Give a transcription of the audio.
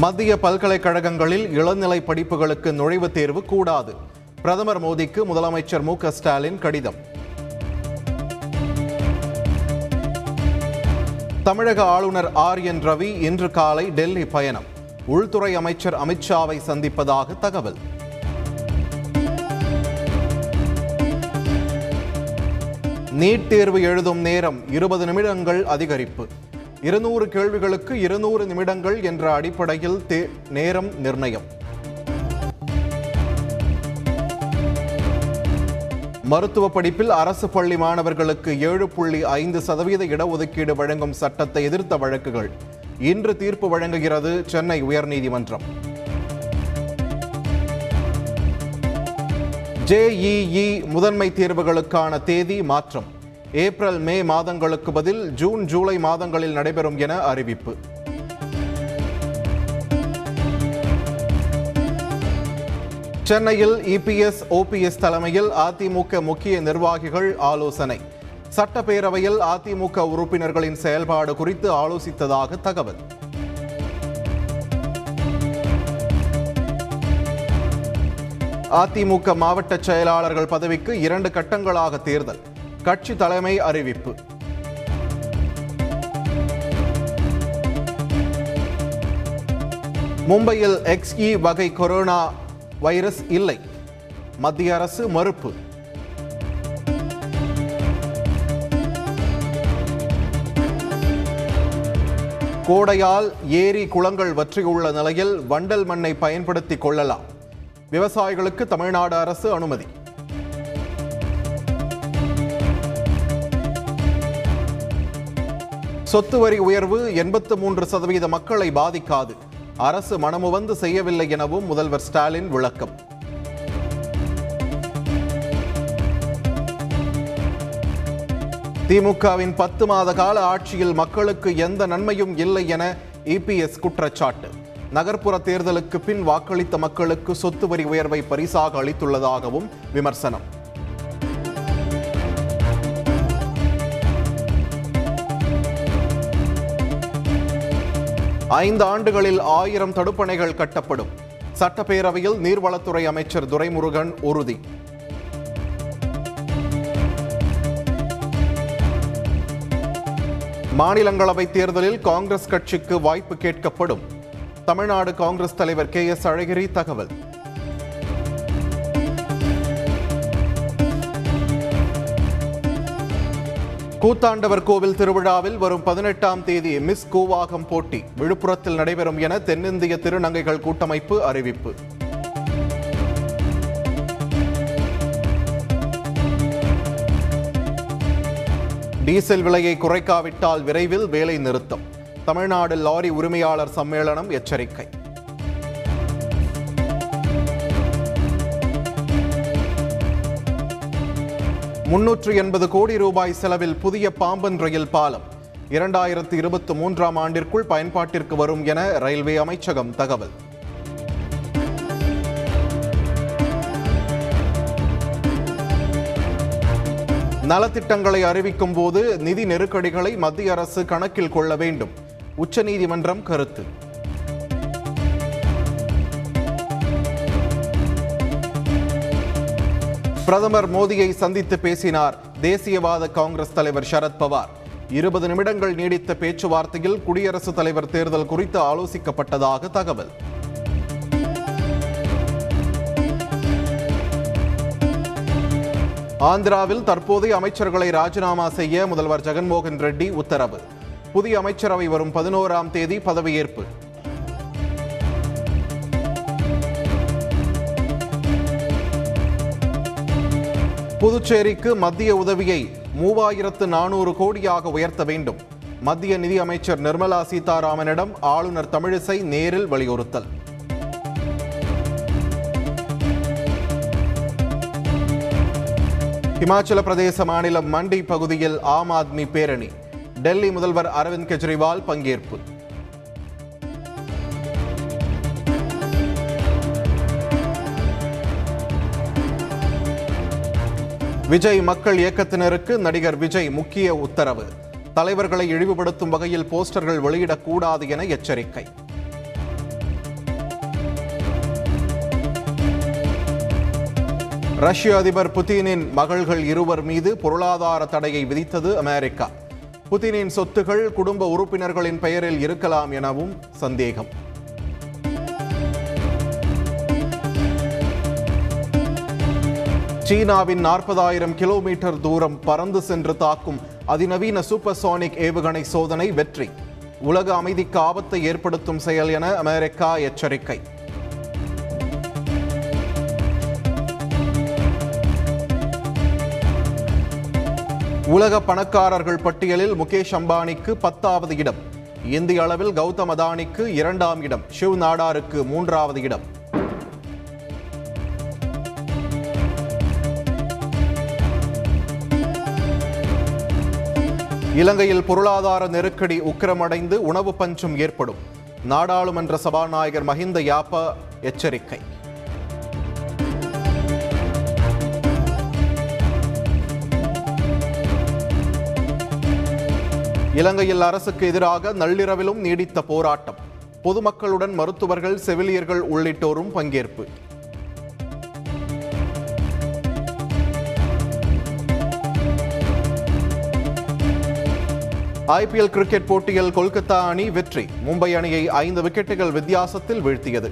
மத்திய பல்கலைக்கழகங்களில் இளநிலை படிப்புகளுக்கு நுழைவுத் தேர்வு கூடாது. பிரதமர் மோடிக்கு முதலமைச்சர் மு ஸ்டாலின் கடிதம். தமிழக ஆளுநர் ஆர் என் ரவி இன்று காலை டெல்லி பயணம். உள்துறை அமைச்சர் அமித்ஷாவை சந்திப்பதாக தகவல். நீட் தேர்வு எழுதும் நேரம் இருபது நிமிடங்கள் அதிகரிப்பு. இருநூறு கேள்விகளுக்கு இருநூறு நிமிடங்கள் என்ற அடிப்படையில் நேரம் நிர்ணயம். மருத்துவ படிப்பில் அரசு பள்ளி மாணவர்களுக்கு ஏழு புள்ளி ஐந்து சதவீத இடஒதுக்கீடு வழங்கும் சட்டத்தை எதிர்த்த வழக்குகள். இன்று தீர்ப்பு வழங்குகிறது சென்னை உயர்நீதிமன்றம். ஜேஇஇ முதன்மை தேர்வுகளுக்கான தேதி மாற்றம். ஏப்ரல் மே மாதங்களுக்கு பதில் ஜூன் ஜூலை மாதங்களில் நடைபெறும் என அறிவிப்பு. சென்னையில் இபிஎஸ் ஓபிஎஸ் தலைமையில் அதிமுக முக்கிய நிர்வாகிகள் ஆலோசனை. சட்டப்பேரவையில் அதிமுக உறுப்பினர்களின் செயல்பாடு குறித்து ஆலோசித்ததாக தகவல். அதிமுக மாவட்ட செயலாளர்கள் பதவிக்கு இரண்டு கட்டங்களாக தேர்தல். கட்சி தலைமை அறிவிப்பு. மும்பையில் எக்ஸ்இ வகை கொரோனா வைரஸ் இல்லை. மத்திய அரசு மறுப்பு. கோடையால் ஏரி குளங்கள் வற்றியுள்ள நிலையில் வண்டல் மண்ணை பயன்படுத்திக் கொள்ளலாம். விவசாயிகளுக்கு தமிழ்நாடு அரசு அனுமதி. சொத்து வரி உயர்வு எண்பத்து மூன்று சதவீத மக்களை பாதிக்காது. அரசு மனமுவந்து செய்யவில்லை எனவும் முதல்வர் ஸ்டாலின் விளக்கம். திமுகவின் பத்து மாத கால ஆட்சியில் மக்களுக்கு எந்த நன்மையும் இல்லை என இபிஎஸ் குற்றச்சாட்டு. நகர்ப்புற தேர்தலுக்கு பின் வாக்களித்த மக்களுக்கு சொத்து வரி உயர்வை பரிசாக அளித்துள்ளதாகவும் விமர்சனம். ஐந்து ஆண்டுகளில் ஆயிரம் தடுப்பணைகள் கட்டப்படும். சட்டப்பேரவையில் நீர்வளத்துறை அமைச்சர் துரைமுருகன் உறுதி. மாநிலங்களவை தேர்தலில் காங்கிரஸ் கட்சிக்கு வாய்ப்பு கேட்கப்படும். தமிழ்நாடு காங்கிரஸ் தலைவர் கே எஸ் அழகிரி தகவல். கூத்தாண்டவர் கோவில் திருவிழாவில் வரும் பதினெட்டாம் தேதி மிஸ் கூவாகம் போட்டி விழுப்புரத்தில் நடைபெறும் என தென்னிந்திய திருநங்கைகள் கூட்டமைப்பு அறிவிப்பு. டீசல் விலையை குறைக்காவிட்டால் விரைவில் வேலை நிறுத்தம் தமிழ்நாடு லாரி உரிமையாளர் சம்மேளனம் எச்சரிக்கை. முன்னூற்று எண்பது கோடி ரூபாய் செலவில் புதிய பாம்பன் ரயில் பாலம். இரண்டாயிரத்தி இருபத்தி மூன்றாம் ஆண்டிற்குள் பயன்பாட்டிற்கு வரும் என ரயில்வே அமைச்சகம் தகவல். நலத்திட்டங்களை அறிவிக்கும் போது நிதி நெருக்கடிகளை மத்திய அரசு கணக்கில் கொள்ள வேண்டும். உச்சநீதிமன்றம் கருத்து. பிரதமர் மோடியை சந்தித்து பேசினார் தேசியவாத காங்கிரஸ் தலைவர் சரத் பவார். இருபது நிமிடங்கள் நீடித்த பேச்சுவார்த்தையில் குடியரசுத் தலைவர் தேர்தல் குறித்து ஆலோசிக்கப்பட்டதாக தகவல். ஆந்திராவில் தற்போதைய அமைச்சர்களை ராஜினாமா செய்ய முதல்வர் ஜெகன்மோகன் ரெட்டி உத்தரவு. புதிய அமைச்சரவை வரும் பதினோராம் தேதி பதவியேற்பு. புதுச்சேரிக்கு மத்திய உதவியை மூவாயிரத்து நானூறு கோடியாக உயர்த்த வேண்டும். மத்திய நிதி அமைச்சர் நிர்மலா சீதாராமனிடம் ஆளுநர் தமிழிசை நேரில் வலியுறுத்தல். இமாச்சல பிரதேச மாநிலம் மண்டி பகுதியில் ஆம் ஆத்மி பேரணி. டெல்லி முதல்வர் அரவிந்த் கெஜ்ரிவால் பங்கேற்பு. விஜய் மக்கள் இயக்கத்தினருக்கு நடிகர் விஜய் முக்கிய உத்தரவு. தலைவர்களை இழிவுபடுத்தும் வகையில் போஸ்டர்கள் வெளியிடக்கூடாது என எச்சரிக்கை. ரஷ்ய அதிபர் புதினின் மகள்கள் இருவர் மீது பொருளாதார தடையை விதித்தது அமெரிக்கா. புதினின் சொத்துகள் குடும்ப உறுப்பினர்களின் பெயரில் இருக்கலாம் எனவும் சந்தேகம். சீனாவின் நாற்பதாயிரம் கிலோமீட்டர் தூரம் பறந்து சென்று தாக்கும் அதிநவீன சூப்பர்சோனிக் ஏவுகணை சோதனை வெற்றி. உலக அமைதிக்கு ஆபத்தை ஏற்படுத்தும் செயல் என அமெரிக்கா எச்சரிக்கை. உலக பணக்காரர்கள் பட்டியலில் முகேஷ் அம்பானிக்கு பத்தாவது இடம். இந்திய அளவில் கௌதம் அதானிக்கு இரண்டாம் இடம். ஷிவ் நாடாருக்கு மூன்றாவது இடம். இலங்கையில் பொருளாதார நெருக்கடி உக்கிரமடைந்து உணவு பஞ்சம் ஏற்படும். நாடாளுமன்ற சபாநாயகர் மஹிந்த யாப்பா எச்சரிக்கை. இலங்கையில் அரசுக்கு எதிராக நள்ளிரவிலும் நீடித்த போராட்டம். பொதுமக்களுடன் மருத்துவர்கள் செவிலியர்கள் உள்ளிட்டோரும் பங்கேற்பு. ஐபிஎல் கிரிக்கெட் போட்டியில் கொல்கத்தா அணி வெற்றி. மும்பை அணியை ஐந்து விக்கெட்டுகள் வித்தியாசத்தில் வீழ்த்தியது.